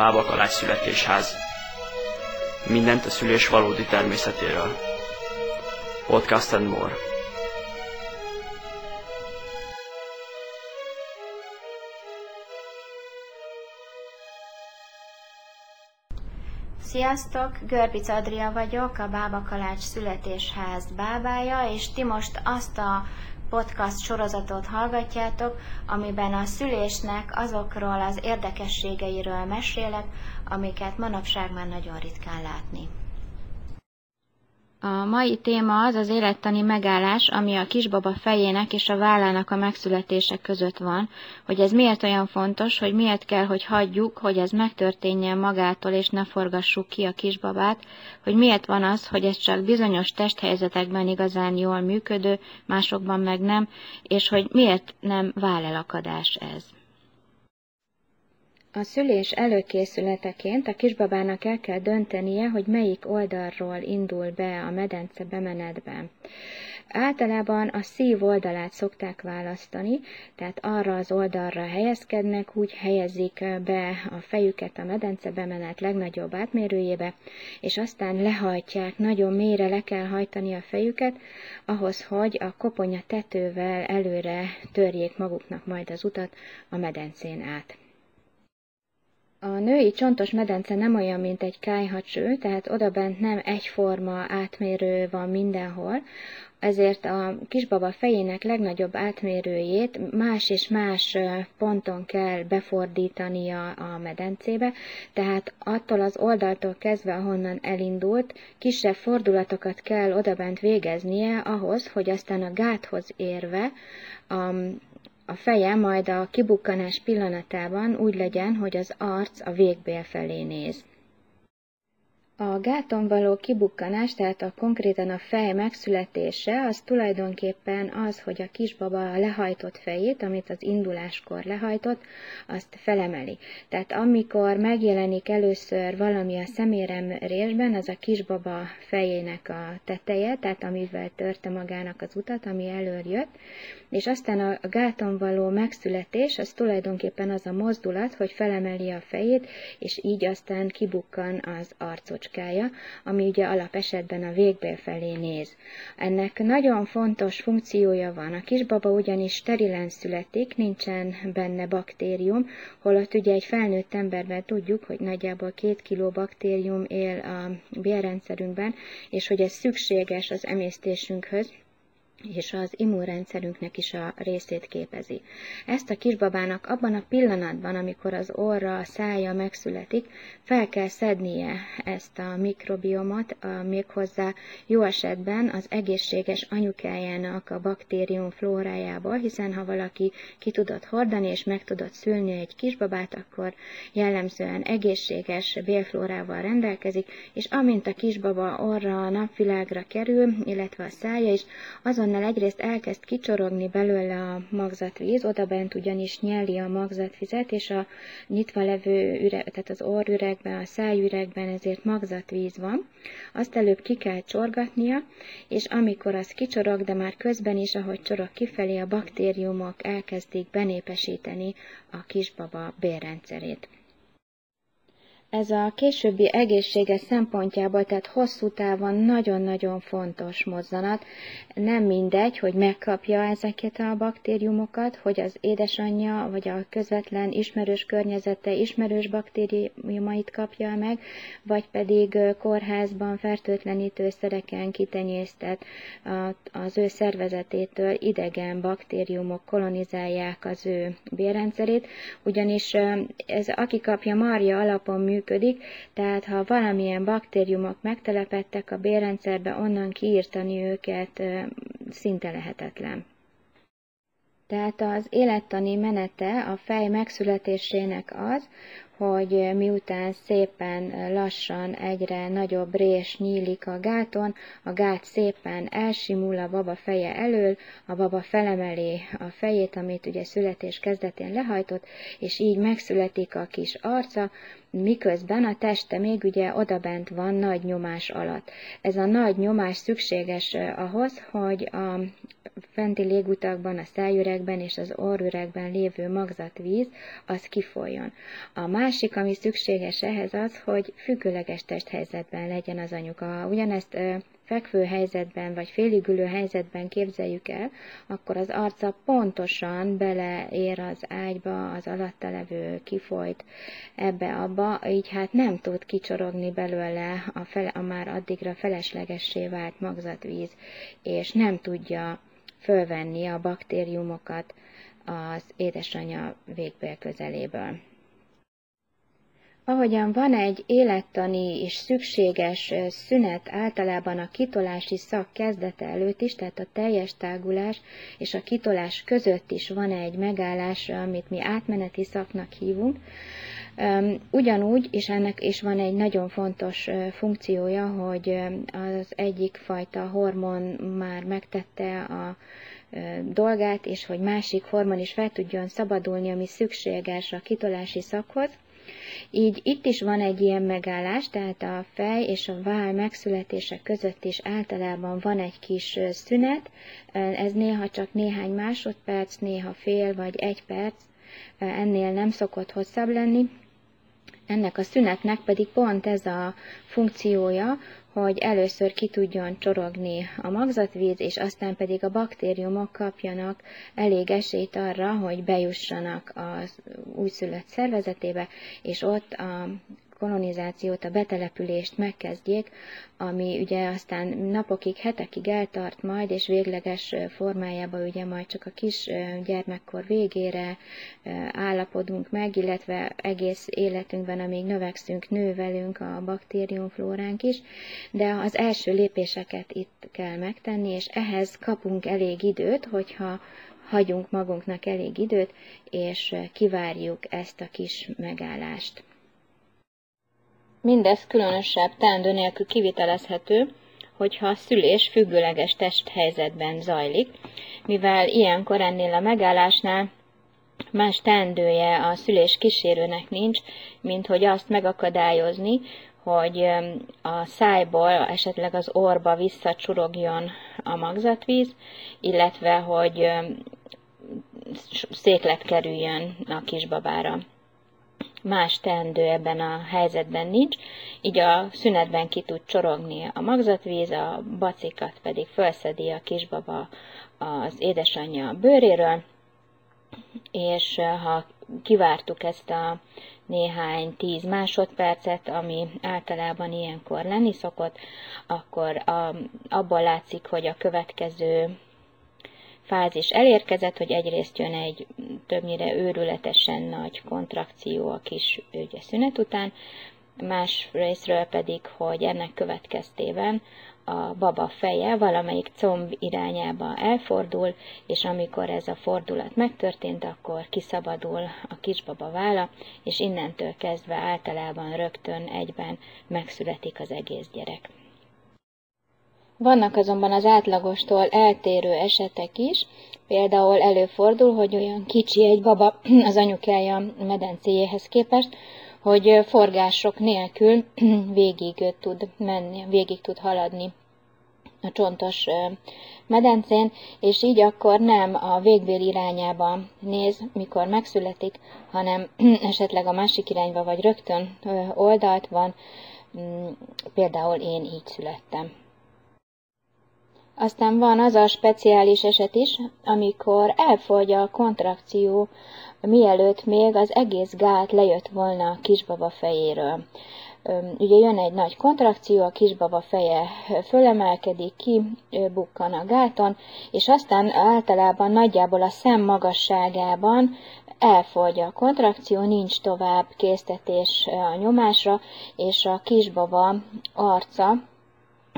Bábakalács születésház. Mindent a szülés valódi természetéről. Podcast and more. Sziasztok, Görbic Adria vagyok, a Bába Kalács születésház bábája, és ti most azt a podcast sorozatot hallgatjátok, amiben a szülésnek azokról az érdekességeiről mesélek, amiket manapság már nagyon ritkán látni. A mai téma az az élettani megállás, ami a kisbaba fejének és a vállának a megszületése között van, hogy ez miért olyan fontos, hogy miért kell, hogy hagyjuk, hogy ez megtörténjen magától, és ne forgassuk ki a kisbabát, hogy miért van az, hogy ez csak bizonyos testhelyzetekben igazán jól működő, másokban meg nem, és hogy miért nem vállelakadás ez. A szülés előkészületeként a kisbabának el kell döntenie, hogy melyik oldalról indul be a medence bemenetbe. Általában a szív oldalát szokták választani, tehát arra az oldalra helyezkednek, úgy helyezik be a fejüket a medence bemenet legnagyobb átmérőjébe, és aztán lehajtják, nagyon mélyre le kell hajtani a fejüket, ahhoz, hogy a koponya tetővel előre törjék maguknak majd az utat a medencén át. A női csontos medence nem olyan, mint egy kájhacső, tehát odabent nem egyforma átmérő van mindenhol, ezért a kisbaba fejének legnagyobb átmérőjét más és más ponton kell befordítania a medencébe, tehát attól az oldaltól kezdve, ahonnan elindult, kisebb fordulatokat kell odabent végeznie ahhoz, hogy aztán a gáthoz érve a a feje majd a kibukkanás pillanatában úgy legyen, hogy az arc a végbél felé néz. A gáton való kibukkanás, tehát a konkrétan a fej megszületése, az tulajdonképpen az, hogy a kisbaba a lehajtott fejét, amit az induláskor lehajtott, azt felemeli. Tehát amikor megjelenik először valami a szemérem részben, az a kisbaba fejének a teteje, tehát amivel törte magának az utat, ami elől jött, és aztán a gáton való megszületés, az tulajdonképpen az a mozdulat, hogy felemeli a fejét, és így aztán kibukkan az arcocskája, ami ugye alapesetben a végbél felé néz. Ennek nagyon fontos funkciója van. A kisbaba ugyanis sterilen születik, nincsen benne baktérium, holott ugye egy felnőtt emberben tudjuk, hogy nagyjából két kiló baktérium él a bélrendszerünkben, és hogy ez szükséges az emésztésünkhöz, és az immunrendszerünknek is a részét képezi. Ezt a kisbabának abban a pillanatban, amikor az orra, a szája megszületik, fel kell szednie ezt a mikrobiomot, a, méghozzá jó esetben az egészséges anyukájának a baktérium flórájából, hiszen ha valaki ki tudott hordani és meg tudott szülni egy kisbabát, akkor jellemzően egészséges bélflórával rendelkezik, és amint a kisbaba orra a napvilágra kerül, illetve a szája is, azon azonnal egyrészt elkezd kicsorogni belőle a magzatvíz, oda bent ugyanis nyeli a magzatvizet, és a nyitva levő üreg, tehát az orrüregben, a szájüregben ezért magzatvíz van. Azt előbb ki kell csorgatnia, és amikor az kicsorog, de már közben is, ahogy csorog kifelé, a baktériumok elkezdik benépesíteni a kisbaba bérrendszerét. Ez a későbbi egészséges szempontjából, tehát hosszú távon nagyon-nagyon fontos mozzanat. Nem mindegy, hogy megkapja ezeket a baktériumokat, hogy az édesanyja vagy a közvetlen ismerős környezete ismerős baktériumait kapja meg, vagy pedig kórházban fertőtlenítőszereken kitenyésztett az ő szervezetétől idegen baktériumok kolonizálják az ő bérrendszerét, ugyanis ez aki kapja marja alapon mű működik, tehát ha valamilyen baktériumok megtelepettek a bérrendszerbe, onnan kiírtani őket szinte lehetetlen. Tehát az élettani menete a fej megszületésének az, hogy miután szépen lassan egyre nagyobb rés nyílik a gáton, a gát szépen elsimul a baba feje elől, a baba felemeli a fejét, amit ugye születés kezdetén lehajtott, és így megszületik a kis arca, miközben a teste még ugye odabent van nagy nyomás alatt. Ez a nagy nyomás szükséges ahhoz, hogy a fenti légutakban, a szájüregben és az orrüregben lévő magzatvíz, az kifoljon. A másik, ami szükséges ehhez az, hogy függőleges testhelyzetben legyen az anyuka. Ugyanezt fekvő helyzetben, vagy féligülő helyzetben képzeljük el, akkor az arca pontosan beleér az ágyba, az alatta levő kifolyt ebbe-abba, így hát nem tud kicsorogni belőle a, fele, a már addigra feleslegessé vált magzatvíz, és nem tudja fölvenni a baktériumokat az édesanyja végbél közeléből. Ahogyan van egy élettani és szükséges szünet általában a kitolási szak kezdete előtt is, tehát a teljes tágulás és a kitolás között is van egy megállás, amit mi átmeneti szaknak hívunk, Ugyanúgy, és ennek is van egy nagyon fontos funkciója, hogy az egyik fajta hormon már megtette a dolgát, és hogy másik hormon is fel tudjon szabadulni, ami szükséges a kitolási szakhoz, így itt is van egy ilyen megállás, tehát a fej és a váll megszületése között is általában van egy kis szünet, ez néha csak néhány másodperc, néha fél vagy egy perc, ennél nem szokott hosszabb lenni, ennek a szünetnek pedig pont ez a funkciója, hogy először ki tudjon csorogni a magzatvíz, és aztán pedig a baktériumok kapjanak elég esélyt arra, hogy bejussanak az újszülött szervezetébe, és ott a kolonizációt, a betelepülést megkezdjék, ami ugye aztán napokig, hetekig eltart majd, és végleges formájában ugye majd csak a kis gyermekkor végére állapodunk meg, illetve egész életünkben, amíg növekszünk, nővelünk a baktériumflóránk is, de az első lépéseket itt kell megtenni, és ehhez kapunk elég időt, hogyha hagyunk magunknak elég időt, és kivárjuk ezt a kis megállást. Mindez különösebb teendő nélkül kivitelezhető, hogyha a szülés függőleges testhelyzetben zajlik, mivel ilyenkor ennél a megállásnál más teendője a szülés kísérőnek nincs, mint hogy azt megakadályozni, hogy a szájból esetleg az orba visszacsurogjon a magzatvíz, illetve hogy széklet kerüljön a kisbabára más teendő ebben a helyzetben nincs, így a szünetben ki tud csorogni a magzatvíz, a bacikat pedig felszedi a kisbaba az édesanyja bőréről, és ha kivártuk ezt a néhány tíz másodpercet, ami általában ilyenkor lenni szokott, akkor a, abból látszik, hogy a következő fázis elérkezett, hogy egyrészt jön egy többnyire őrületesen nagy kontrakció a kis ugye, szünet után, más részről pedig, hogy ennek következtében a baba feje valamelyik comb irányába elfordul, és amikor ez a fordulat megtörtént, akkor kiszabadul a kisbaba válla, és innentől kezdve általában rögtön egyben megszületik az egész gyerek. Vannak azonban az átlagostól eltérő esetek is, például előfordul, hogy olyan kicsi egy baba az anyukája medencéjéhez képest, hogy forgások nélkül végig tud menni, végig tud haladni a csontos medencén, és így akkor nem a végbél irányába néz, mikor megszületik, hanem esetleg a másik irányba, vagy rögtön oldalt van, mm, például én így születtem. Aztán van az a speciális eset is, amikor elfogy a kontrakció, mielőtt még az egész gát lejött volna a kisbaba fejéről. Ugye jön egy nagy kontrakció, a kisbaba feje fölemelkedik, ki bukkan a gáton, és aztán általában nagyjából a szem magasságában elfogy a kontrakció, nincs tovább késztetés a nyomásra, és a kisbaba arca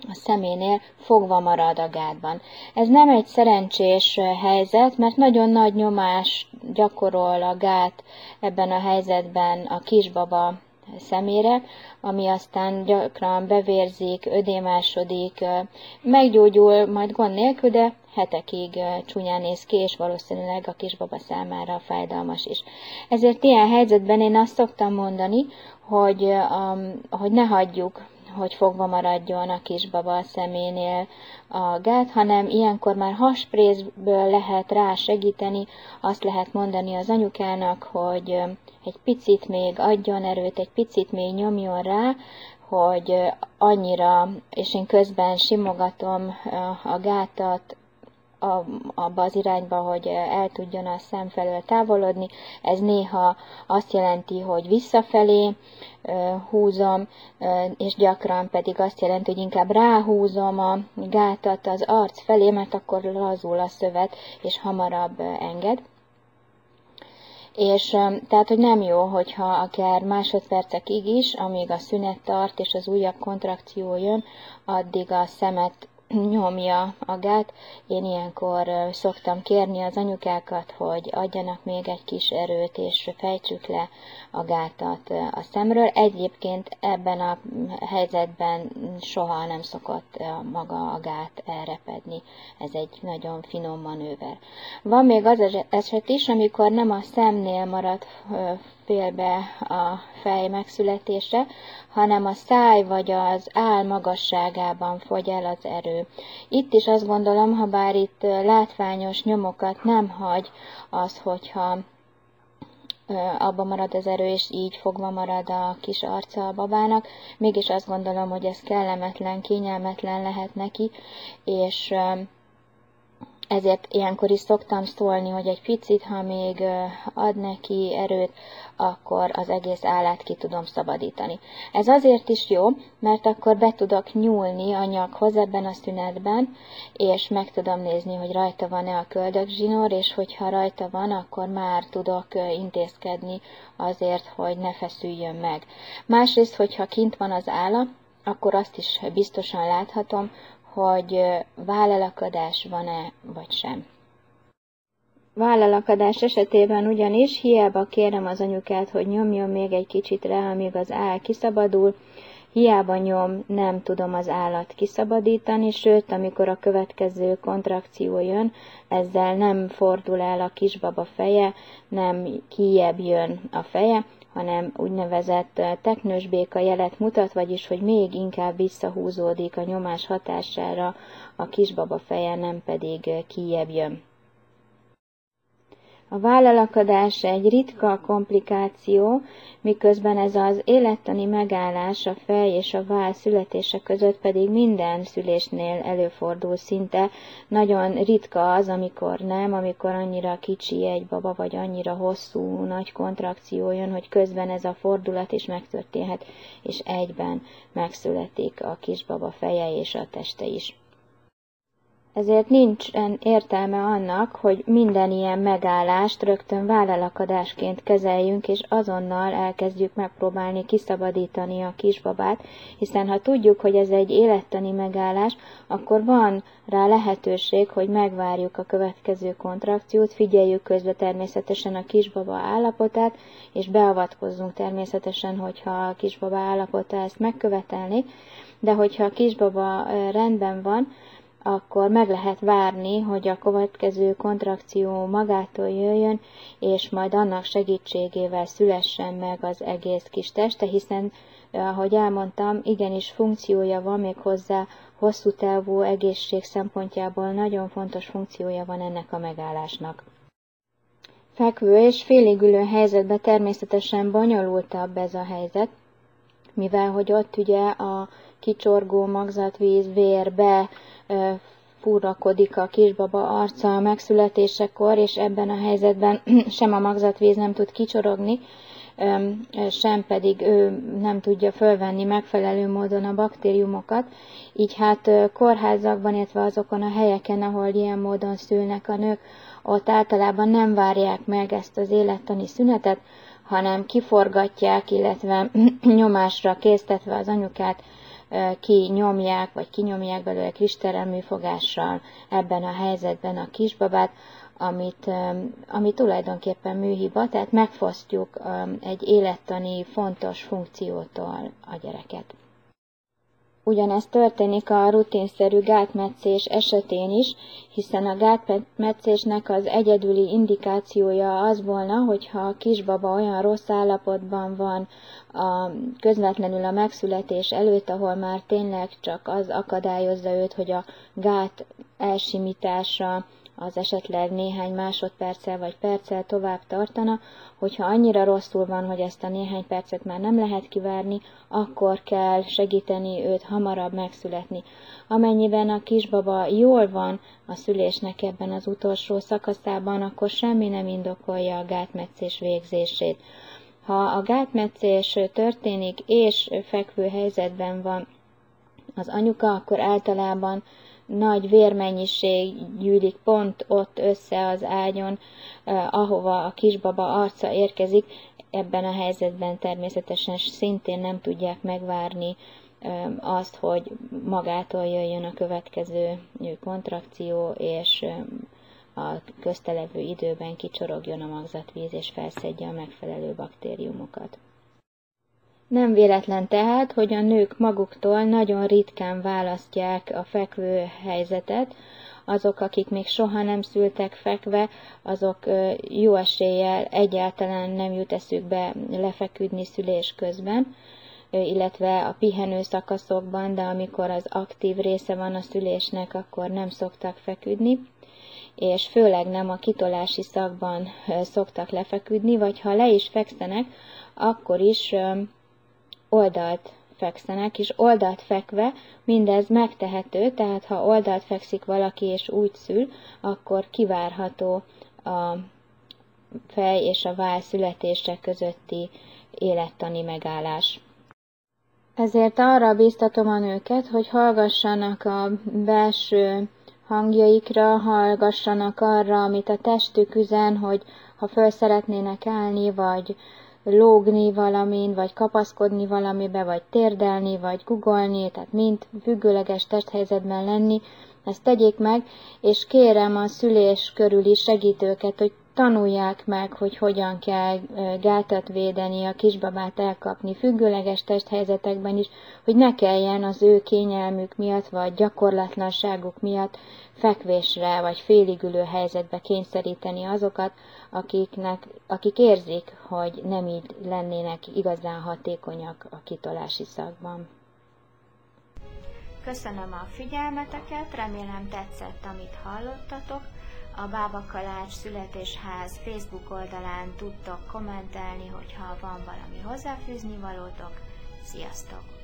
a szeménél fogva marad a gátban. Ez nem egy szerencsés helyzet, mert nagyon nagy nyomás gyakorol a gát ebben a helyzetben a kisbaba szemére, ami aztán gyakran bevérzik, ödémásodik, meggyógyul majd gond nélkül, de hetekig csúnyán néz ki, és valószínűleg a kisbaba számára fájdalmas is. Ezért ilyen helyzetben én azt szoktam mondani, hogy, hogy ne hagyjuk hogy fogva maradjon a kisbaba a szeménél a gát, hanem ilyenkor már hasprészből lehet rá segíteni, azt lehet mondani az anyukának, hogy egy picit még adjon erőt, egy picit még nyomjon rá, hogy annyira, és én közben simogatom a gátat, abba az irányba, hogy el tudjon a szem felől távolodni. Ez néha azt jelenti, hogy visszafelé húzom, és gyakran pedig azt jelenti, hogy inkább ráhúzom a gátat az arc felé, mert akkor lazul a szövet, és hamarabb enged. És tehát, hogy nem jó, hogyha akár másodpercekig is, amíg a szünet tart és az újabb kontrakció jön, addig a szemet nyomja magát. Én ilyenkor szoktam kérni az anyukákat, hogy adjanak még egy kis erőt, és fejtsük le a gátat a szemről. Egyébként ebben a helyzetben soha nem szokott maga a gát elrepedni. Ez egy nagyon finom manőver. Van még az eset is, amikor nem a szemnél marad félbe a fej megszületése, hanem a száj vagy az áll magasságában fogy el az erő. Itt is azt gondolom, ha bár itt látványos nyomokat nem hagy az, hogyha abba marad az erő, és így fogva marad a kis arca a babának. Mégis azt gondolom, hogy ez kellemetlen, kényelmetlen lehet neki, és ezért ilyenkor is szoktam szólni, hogy egy picit, ha még ad neki erőt, akkor az egész állát ki tudom szabadítani. Ez azért is jó, mert akkor be tudok nyúlni a nyakhoz ebben a szünetben, és meg tudom nézni, hogy rajta van-e a köldögzsinór, és hogyha rajta van, akkor már tudok intézkedni azért, hogy ne feszüljön meg. Másrészt, hogyha kint van az álla, akkor azt is biztosan láthatom, hogy vállalakadás van-e vagy sem. Vállalakadás esetében ugyanis hiába kérem az anyukát, hogy nyomjon még egy kicsit rá, amíg az áll kiszabadul, hiába nyom, nem tudom az állat kiszabadítani, sőt, amikor a következő kontrakció jön, ezzel nem fordul el a kisbaba feje, nem kijebb jön a feje, hanem úgynevezett teknős béka jelet mutat, vagyis hogy még inkább visszahúzódik a nyomás hatására a kisbaba feje, nem pedig kijebb jön. A vállalakadás egy ritka komplikáció, miközben ez az élettani megállás a fej és a váll születése között pedig minden szülésnél előfordul szinte. Nagyon ritka az, amikor nem, amikor annyira kicsi egy baba, vagy annyira hosszú, nagy kontrakció jön, hogy közben ez a fordulat is megtörténhet, és egyben megszületik a kisbaba feje és a teste is. Ezért nincsen értelme annak, hogy minden ilyen megállást rögtön vállalakadásként kezeljünk, és azonnal elkezdjük megpróbálni kiszabadítani a kisbabát, hiszen ha tudjuk, hogy ez egy élettani megállás, akkor van rá lehetőség, hogy megvárjuk a következő kontrakciót, figyeljük közbe természetesen a kisbaba állapotát, és beavatkozzunk természetesen, hogyha a kisbaba állapota ezt megkövetelni, de hogyha a kisbaba rendben van, akkor meg lehet várni, hogy a következő kontrakció magától jöjjön, és majd annak segítségével szülessen meg az egész kis teste, hiszen, ahogy elmondtam, igenis funkciója van még hozzá hosszú távú egészség szempontjából nagyon fontos funkciója van ennek a megállásnak. Fekvő és féligülő helyzetben természetesen bonyolultabb ez a helyzet, mivel hogy ott ugye a kicsorgó magzatvíz vérbe furakodik a kisbaba arca a megszületésekor, és ebben a helyzetben sem a magzatvíz nem tud kicsorogni, sem pedig ő nem tudja fölvenni megfelelő módon a baktériumokat. Így hát kórházakban, illetve azokon a helyeken, ahol ilyen módon szülnek a nők, ott általában nem várják meg ezt az élettani szünetet, hanem kiforgatják, illetve nyomásra késztetve az anyukát kinyomják, vagy kinyomják belőle kristerelműfogással ebben a helyzetben a kisbabát, amit, ami tulajdonképpen műhiba, tehát megfosztjuk egy élettani fontos funkciótól a gyereket. Ugyanezt történik a rutinszerű gátmetszés esetén is, hiszen a gátmetszésnek az egyedüli indikációja az volna, hogyha a kisbaba olyan rossz állapotban van a, közvetlenül a megszületés előtt, ahol már tényleg csak az akadályozza őt, hogy a gát elsimítása, az esetleg néhány másodperccel vagy perccel tovább tartana, hogyha annyira rosszul van, hogy ezt a néhány percet már nem lehet kivárni, akkor kell segíteni őt hamarabb megszületni. Amennyiben a kisbaba jól van a szülésnek ebben az utolsó szakaszában, akkor semmi nem indokolja a gátmetszés végzését. Ha a gátmetszés történik és fekvő helyzetben van az anyuka, akkor általában nagy vérmennyiség gyűlik pont ott össze az ágyon, eh, ahova a kisbaba arca érkezik. Ebben a helyzetben természetesen szintén nem tudják megvárni eh, azt, hogy magától jöjjön a következő kontrakció, és eh, a köztelevő időben kicsorogjon a magzatvíz, és felszedje a megfelelő baktériumokat. Nem véletlen tehát, hogy a nők maguktól nagyon ritkán választják a fekvő helyzetet, azok, akik még soha nem szültek fekve, azok jó eséllyel egyáltalán nem jut eszükbe lefeküdni szülés közben, illetve a pihenő szakaszokban, de amikor az aktív része van a szülésnek, akkor nem szoktak feküdni, és főleg nem a kitolási szakban szoktak lefeküdni, vagy ha le is fekszenek, akkor is oldalt fekszenek, és oldalt fekve mindez megtehető, tehát ha oldalt fekszik valaki és úgy szül, akkor kivárható a fej és a váll születése közötti élettani megállás. Ezért arra biztatom a nőket, hogy hallgassanak a belső hangjaikra, hallgassanak arra, amit a testük üzen, hogy ha föl szeretnének állni, vagy lógni valamin, vagy kapaszkodni valamibe, vagy térdelni, vagy guggolni, tehát mind függőleges testhelyzetben lenni, ezt tegyék meg, és kérem a szülés körüli segítőket, hogy tanulják meg, hogy hogyan kell gátat védeni, a kisbabát elkapni függőleges testhelyzetekben is, hogy ne kelljen az ő kényelmük miatt, vagy gyakorlatlanságuk miatt fekvésre, vagy féligülő helyzetbe kényszeríteni azokat, akiknek, akik érzik, hogy nem így lennének igazán hatékonyak a kitolási szakban. Köszönöm a figyelmeteket, remélem tetszett, amit hallottatok. A Bába Kalács Születésház Facebook oldalán tudtok kommentelni, hogyha van valami hozzáfűzni valótok. Sziasztok!